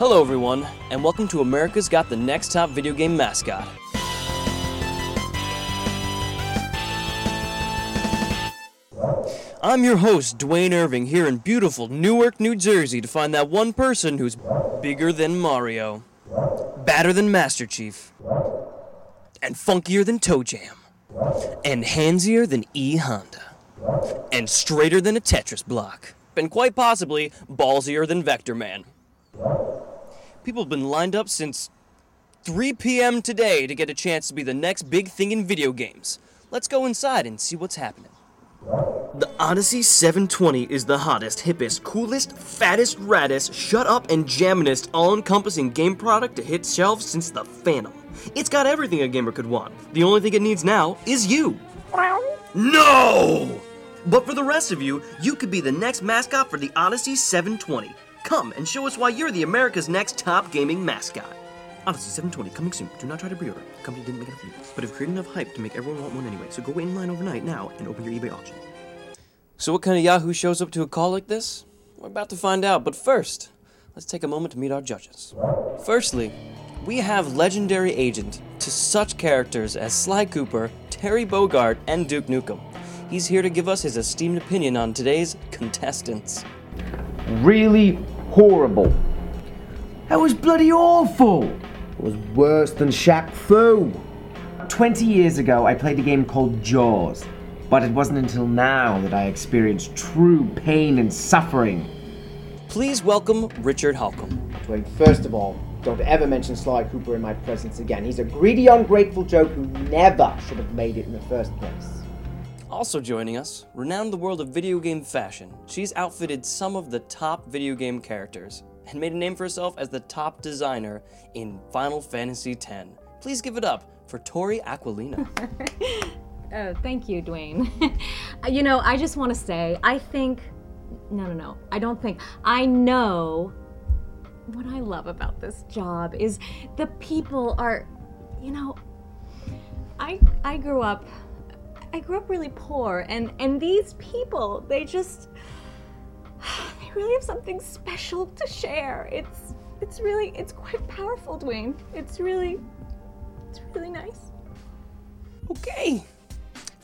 Hello, everyone, and welcome to America's Got the Next Top Video Game Mascot. I'm your host, Dwayne Irving, here in beautiful Newark, New Jersey, to find that one person who's bigger than Mario, badder than Master Chief, and funkier than ToeJam, and handsier than E Honda, and straighter than a Tetris block, and quite possibly ballsier than Vectorman. People have been lined up since 3 p.m. today to get a chance to be the next big thing in video games. Let's go inside and see what's happening. The Odyssey 720 is the hottest, hippest, coolest, fattest, raddest, shut up and jamminest, all encompassing game product to hit shelves since the Phantom. It's got everything a gamer could want. The only thing it needs now is you. No! But for the rest of you, you could be the next mascot for the Odyssey 720. Come and show us why you're the America's next top gaming mascot. Odyssey 720 coming soon. Do not try to pre-order. The company didn't make enough you, but have created enough hype to make everyone want one anyway. So go wait in line overnight now and open your eBay auction. So what kind of Yahoo shows up to a call like this? We're about to find out, but first, let's take a moment to meet our judges. Firstly, we have legendary agent to such characters as Sly Cooper, Terry Bogard, and Duke Nukem. He's here to give us his esteemed opinion on today's contestants. Really horrible. That was bloody awful. It was worse than Shaq Fu. 20 years ago, I played a game called Jaws, but it wasn't until now that I experienced true pain and suffering. Please welcome Richard Halcomb. Dwayne, first of all, don't ever mention Sly Cooper in my presence again. He's a greedy, ungrateful joke who never should have made it in the first place. Also joining us, renowned in the world of video game fashion, she's outfitted some of the top video game characters and made a name for herself as the top designer in Final Fantasy X. Please give it up for Tori Aquilina. Oh, thank you, Dwayne. you know, I just want to say, I think, no, no, no, I don't think, I know what I love about this job is the people are, you know, I, I grew up, I grew up really poor, and, and these people, they just, they really have something special to share. It's, it's really, it's quite powerful, Dwayne. It's really, it's really nice. Okay.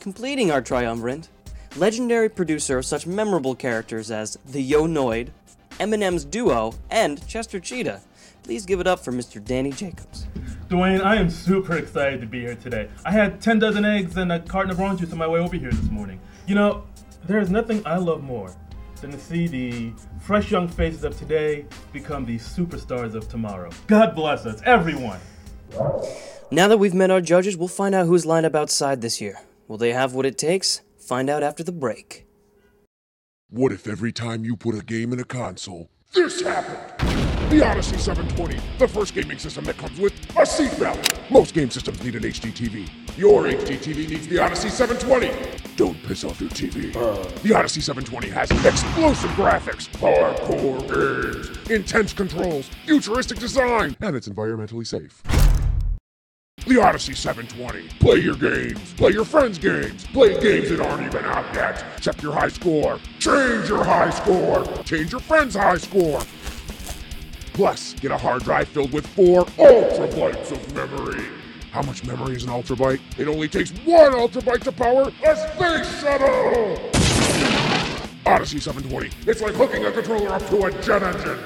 Completing our triumvirate, legendary producer of such memorable characters as the Yo Noid, M&M's Duo, and Chester Cheetah. Please give it up for Mr. Danny Jacobs. Dwayne, I am super excited to be here today. I had 10 dozen eggs and a carton of orange juice on my way over here this morning. You know, there is nothing I love more than to see the fresh young faces of today become the superstars of tomorrow. God bless us, everyone. Now that we've met our judges, we'll find out who's lined up outside this year. Will they have what it takes? Find out after the break. What if every time you put a game in a console, this happened? The Odyssey 720, the first gaming system that comes with a seatbelt. Most game systems need an HDTV. Your HDTV needs the Odyssey 720. Don't piss off your TV. Uh. The Odyssey 720 has explosive graphics, hardcore games, intense controls, futuristic design, and it's environmentally safe. The Odyssey 720. Play your games. Play your friends' games. Play games that aren't even out yet. Check your high score. Change your high score. Change your friend's high score. Plus, get a hard drive filled with four ultrabytes of memory. How much memory is an ultrabyte? It only takes one ultrabyte to power a space shuttle! Odyssey 720. It's like hooking a controller up to a jet engine.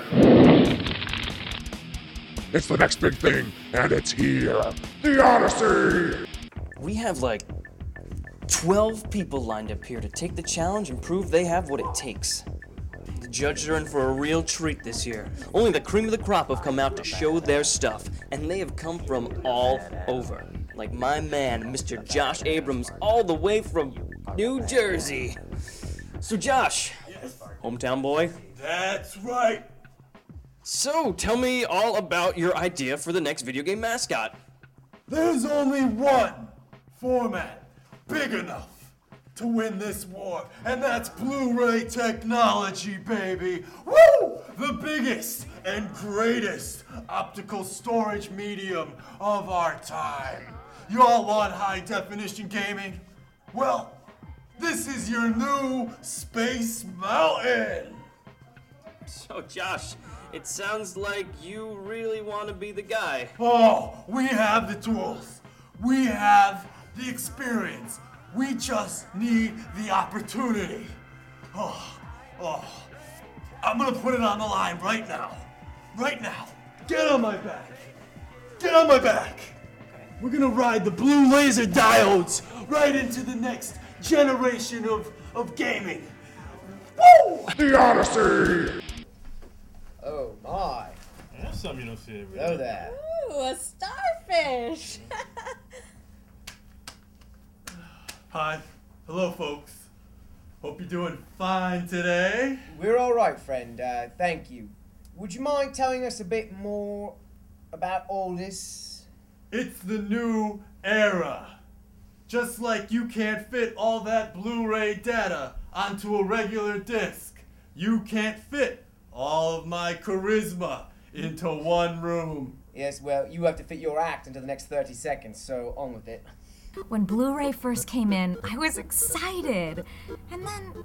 It's the next big thing, and it's here. The Odyssey! We have like 12 people lined up here to take the challenge and prove they have what it takes. Judges are in for a real treat this year. Only the cream of the crop have come out to show their stuff, and they have come from all over. Like my man, Mr. Josh Abrams, all the way from New Jersey. So, Josh, hometown boy. That's right. So, tell me all about your idea for the next video game mascot. There's only one format big enough to win this war, and that's Blu-ray technology, baby. Woo! The biggest and greatest optical storage medium of our time. You all want high definition gaming? Well, this is your new Space Mountain. So, Josh, It sounds like you really want to be the guy. Oh, we have the tools. We have the experience. We just need the opportunity. Oh, oh. I'm gonna put it on the line right now. Right now. Get on my back. Get on my back. We're gonna ride the blue laser diodes right into the next generation of, of gaming. Woo! The Odyssey! Oh my. That's something you don't see every Hello day. there. Ooh, a starfish. Hi. Hello, folks. Hope you're doing fine today. We're all right, friend. Uh, thank you. Would you mind telling us a bit more about all this? It's the new era. Just like you can't fit all that Blu ray data onto a regular disc, you can't fit all of my charisma into one room. Yes, well, you have to fit your act into the next 30 seconds, so on with it. When Blu ray first came in, I was excited. And then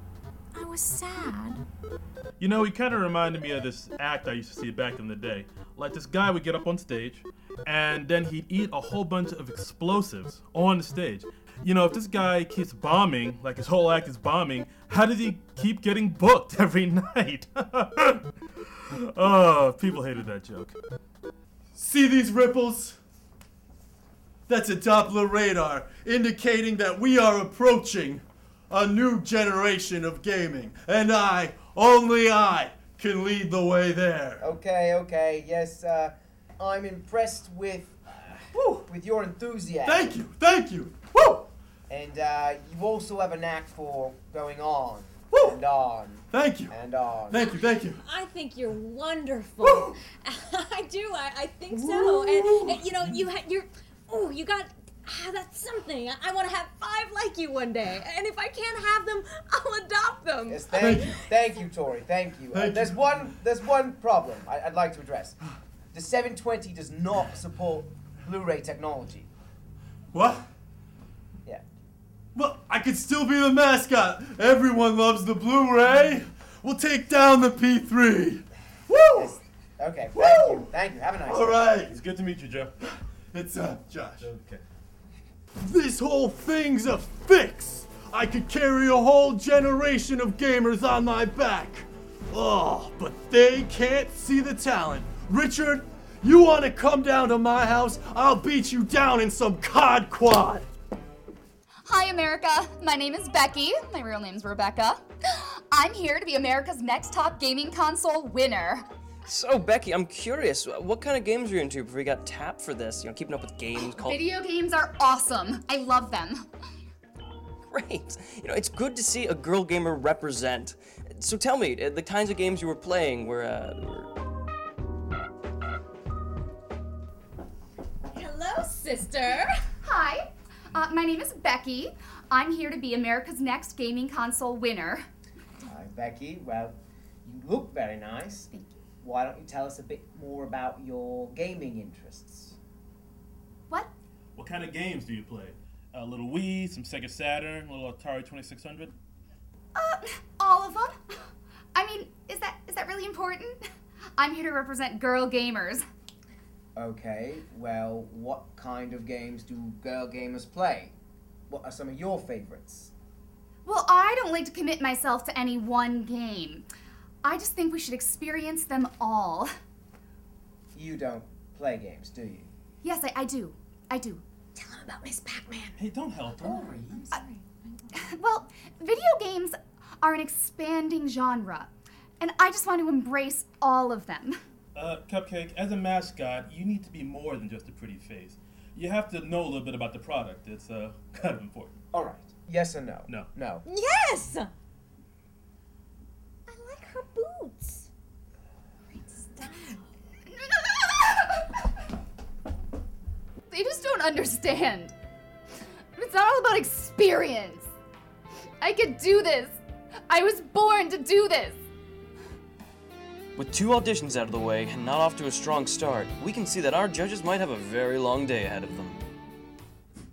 I was sad. You know, he kind of reminded me of this act I used to see back in the day. Like this guy would get up on stage, and then he'd eat a whole bunch of explosives on the stage. You know, if this guy keeps bombing, like his whole act is bombing, how does he keep getting booked every night? oh, people hated that joke. See these ripples? That's a Doppler radar indicating that we are approaching a new generation of gaming. And I, only I, can lead the way there. Okay, okay, yes, uh, I'm impressed with, uh, with your enthusiasm. Thank you, thank you. Woo! And uh, you also have a knack for going on Woo! and on Thank you. and on. Thank you, thank you. I think you're wonderful. I do. I, I think so. And, and, you know, you had you're. Oh, you got. Ah, that's something. I, I want to have five like you one day. And if I can't have them, I'll adopt them. Yes, thank you, thank you, Tori, thank you. Uh, there's you. one, there's one problem I, I'd like to address. The 720 does not support Blu-ray technology. What? Yeah. Well, I could still be the mascot. Everyone loves the Blu-ray. We'll take down the P3. Woo! Yes. Okay. Thank Woo! you. Thank you. Have a nice. All day. right. It's good to meet you, Joe. It's uh, Josh. Okay. This whole thing's a fix. I could carry a whole generation of gamers on my back. Oh, but they can't see the talent. Richard, you want to come down to my house? I'll beat you down in some cod quad. Hi, America. My name is Becky. My real name's Rebecca. I'm here to be America's next top gaming console winner. So, Becky, I'm curious. What kind of games are you into before you got tapped for this? You know, keeping up with games, called. Video games are awesome. I love them. Great. You know, it's good to see a girl gamer represent. So tell me, uh, the kinds of games you were playing were, uh, were... Hello, sister. Hi. Uh, my name is Becky. I'm here to be America's next gaming console winner. Hi, Becky. Well, you look very nice. Thank you. Why don't you tell us a bit more about your gaming interests? What? What kind of games do you play? A little Wii, some Sega Saturn, a little Atari 2600? Uh, all of them. I mean, is that is that really important? I'm here to represent girl gamers. Okay. Well, what kind of games do girl gamers play? What are some of your favorites? Well, I don't like to commit myself to any one game. I just think we should experience them all. You don't play games, do you? Yes, I, I do. I do. Tell him about Miss Pac-Man. Hey, don't help her. Well, video games are an expanding genre, and I just want to embrace all of them. Uh, Cupcake, as a mascot, you need to be more than just a pretty face. You have to know a little bit about the product. It's uh, kind of important. All right. Yes or no? No. No. Yes. I like her boots. Great style. They just don't understand. It's not all about experience. I could do this. I was born to do this. With two auditions out of the way and not off to a strong start, we can see that our judges might have a very long day ahead of them.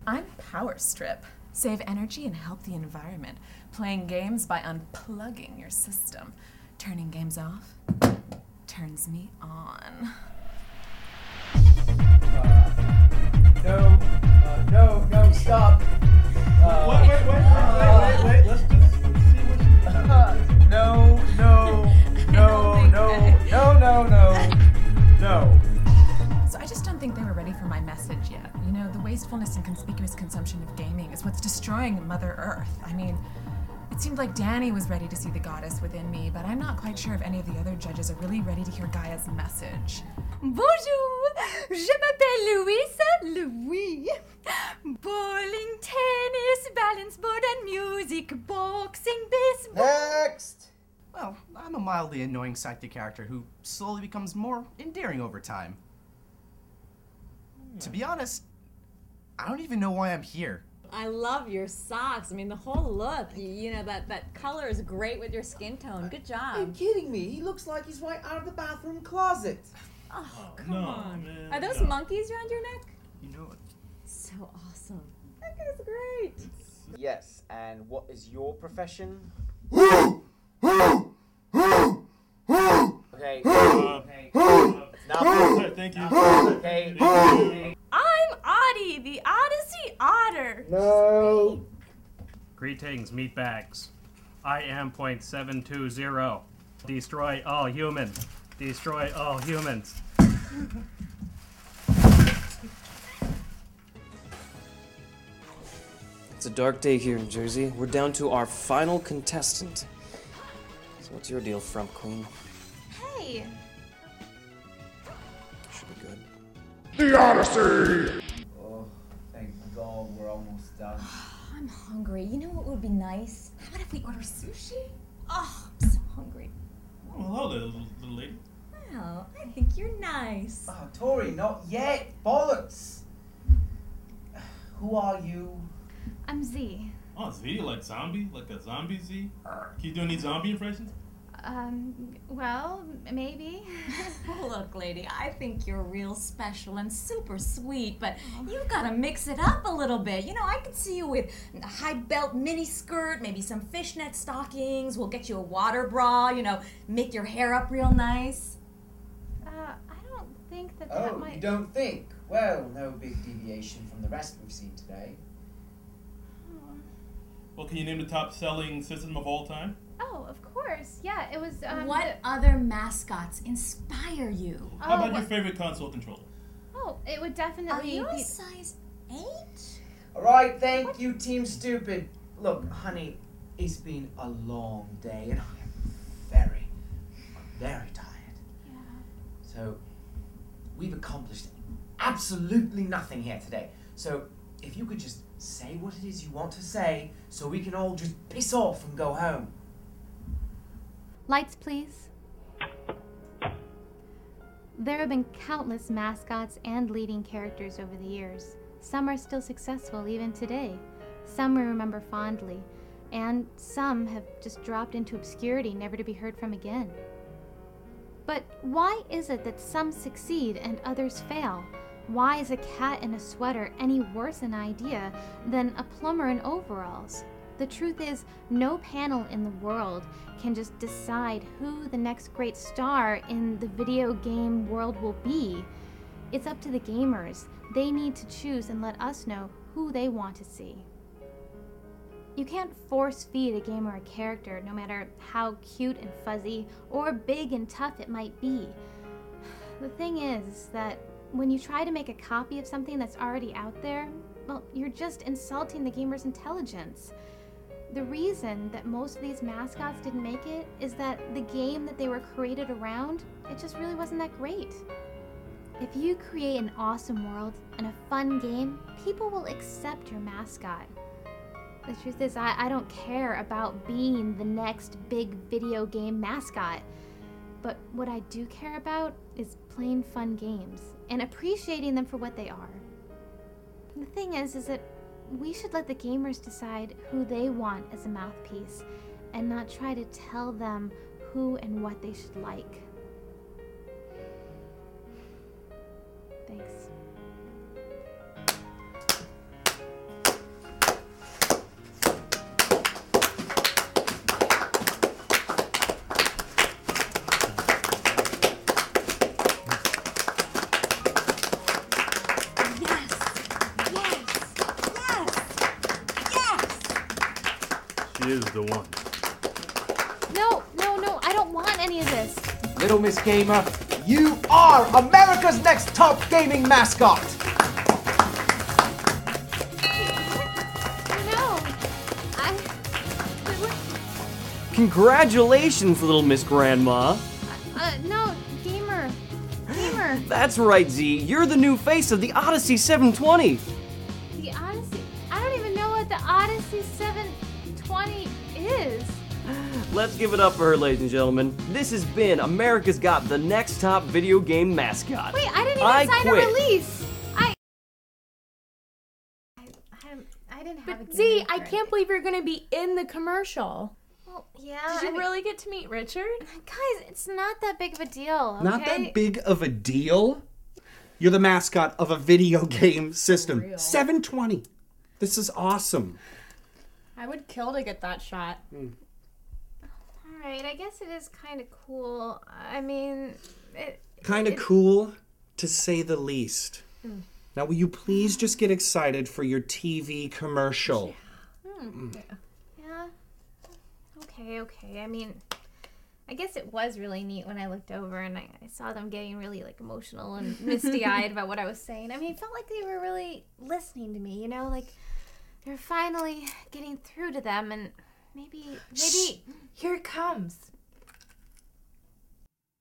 I'm Power Strip. Save energy and help the environment. Playing games by unplugging your system. Turning games off, turns me on. No, uh, no, no, stop. Uh, Wait, wait, wait, wait, wait, wait, wait. Let's just see what you. no, no, no, no, no, no, no, no. So I just don't think they were ready for my message yet. You know, the wastefulness and conspicuous consumption of gaming is what's destroying Mother Earth. I mean, it seemed like Danny was ready to see the goddess within me, but I'm not quite sure if any of the other judges are really ready to hear Gaia's message. Bonjour, je m'appelle Louisa Louis. Bowling, tennis, balance board, and music, boxing, baseball. Next! Well, I'm a mildly annoying psychic character who slowly becomes more endearing over time. To be honest, I don't even know why I'm here. I love your socks. I mean, the whole look. You, you know that that color is great with your skin tone. Good job. Are you kidding me? He looks like he's right out of the bathroom closet. Oh, come no, on. man, Are those no. monkeys around your neck? You know, it. So awesome. That guy's great. Yes, and what is your profession? Who? Who? Who? Who? Okay. Okay. Uh, thank you. Okay. I'm Audie, the Odyssey Otter. No. Greetings, meatbags. I am point seven two zero. Destroy all humans. Destroy all humans. It's a dark day here in Jersey. We're down to our final contestant. So what's your deal, Frump Queen? Hey, Should be good. The Odyssey! Oh, thank God we're almost done. I'm hungry. You know what would be nice? How about if we order sushi? Oh, I'm so hungry. Oh, hello there, little, little lady. Well, I think you're nice. Oh, Tori, not yet. Bollocks. Who are you? I'm Z. Oh, Z, like zombie? Like a zombie Z? Can you do any zombie impressions? Um, well, maybe. Look, lady, I think you're real special and super sweet, but you've got to mix it up a little bit. You know, I could see you with a high belt mini skirt, maybe some fishnet stockings. We'll get you a water bra, you know, make your hair up real nice. Uh, I don't think that that Oh, might. you don't think? Well, no big deviation from the rest we've seen today. Well, can you name the top selling system of all time? Oh, of course. Yeah, it was. Um, what the- other mascots inspire you? How about Oh, your favorite console controller? Oh, it would definitely. Are definitely you a be. size 8? Alright, thank you, Team Stupid. Look, honey, it's been a long day and I am very, very tired. Yeah. So, we've accomplished absolutely nothing here today. So, if you could just say what it is you want to say so we can all just piss off and go home. Lights, please. There have been countless mascots and leading characters over the years. Some are still successful even today. Some we remember fondly. And some have just dropped into obscurity, never to be heard from again. But why is it that some succeed and others fail? Why is a cat in a sweater any worse an idea than a plumber in overalls? The truth is, no panel in the world can just decide who the next great star in the video game world will be. It's up to the gamers. They need to choose and let us know who they want to see. You can't force feed a gamer a character, no matter how cute and fuzzy or big and tough it might be. The thing is that when you try to make a copy of something that's already out there, well, you're just insulting the gamer's intelligence. The reason that most of these mascots didn't make it is that the game that they were created around, it just really wasn't that great. If you create an awesome world and a fun game, people will accept your mascot. The truth is, I, I don't care about being the next big video game mascot. But what I do care about is playing fun games and appreciating them for what they are. The thing is, is that we should let the gamers decide who they want as a mouthpiece and not try to tell them who and what they should like. Is the one. No, no, no, I don't want any of this. Little Miss Gamer, you are America's next top gaming mascot! No. I. Congratulations, little Miss Grandma. Uh, no, gamer. Gamer. That's right, Z. You're the new face of the Odyssey 720. Let's give it up for her, ladies and gentlemen. This has been America's Got the Next Top Video Game Mascot. Wait, I didn't even I sign quit. a release. I. I, I didn't have a But Z, game I for can't believe you're gonna be in the commercial. Well, yeah. Did you I mean- really get to meet Richard? Guys, it's not that big of a deal. Okay? Not that big of a deal. You're the mascot of a video game system. 720. This is awesome. I would kill to get that shot. All right, I guess it is kind of cool. I mean, it. Kind of cool, to say the least. Hmm. Now, will you please just get excited for your TV commercial? Hmm. Yeah. Okay, okay. I mean, I guess it was really neat when I looked over and I, I saw them getting really like emotional and misty eyed about what I was saying. I mean, it felt like they were really listening to me, you know? Like they're finally getting through to them and maybe, maybe. Here it comes.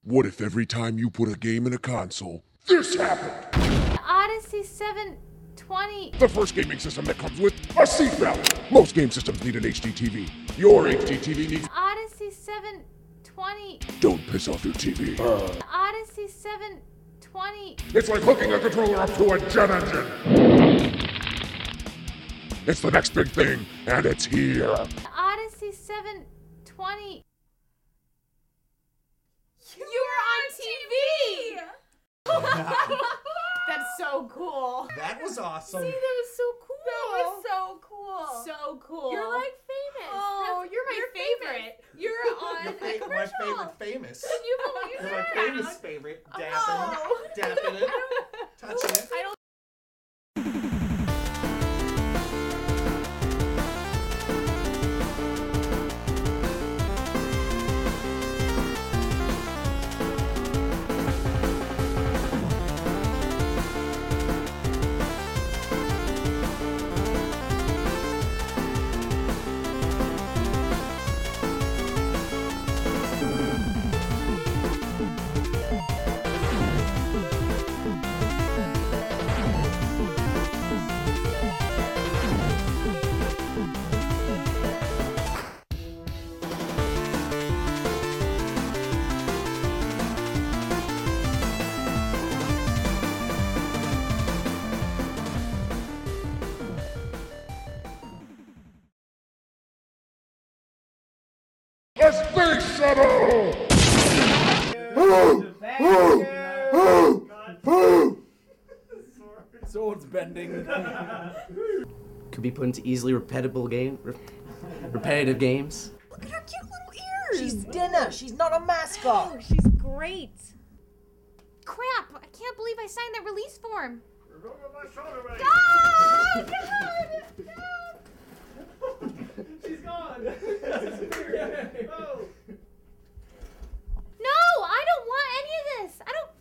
What if every time you put a game in a console, this happened? Odyssey 720. The first gaming system that comes with a seatbelt. Most game systems need an HD TV. Your HD TV needs. Odyssey 720. Don't piss off your TV. The uh. Odyssey 720. It's like hooking a controller up to a jet engine. It's the next big thing, and it's here. Uh, The Odyssey 720. You were on TV! That's so cool. That was awesome. See, that was so cool. That was so cool. So cool. You're like famous. Oh, you're my favorite. You're on Your the fa- my favorite famous. Can you believe You're my that? famous favorite. Dapping, Oh. dapping it, touching it. I don't space shuttle! Swords bending. Could be put into easily repetible game, re- repetitive games. Look at her cute little ears. She's dinner. She's not a mascot. Oh, she's great. Crap! I can't believe I signed that release form. on? oh. No, I don't want any of this. I don't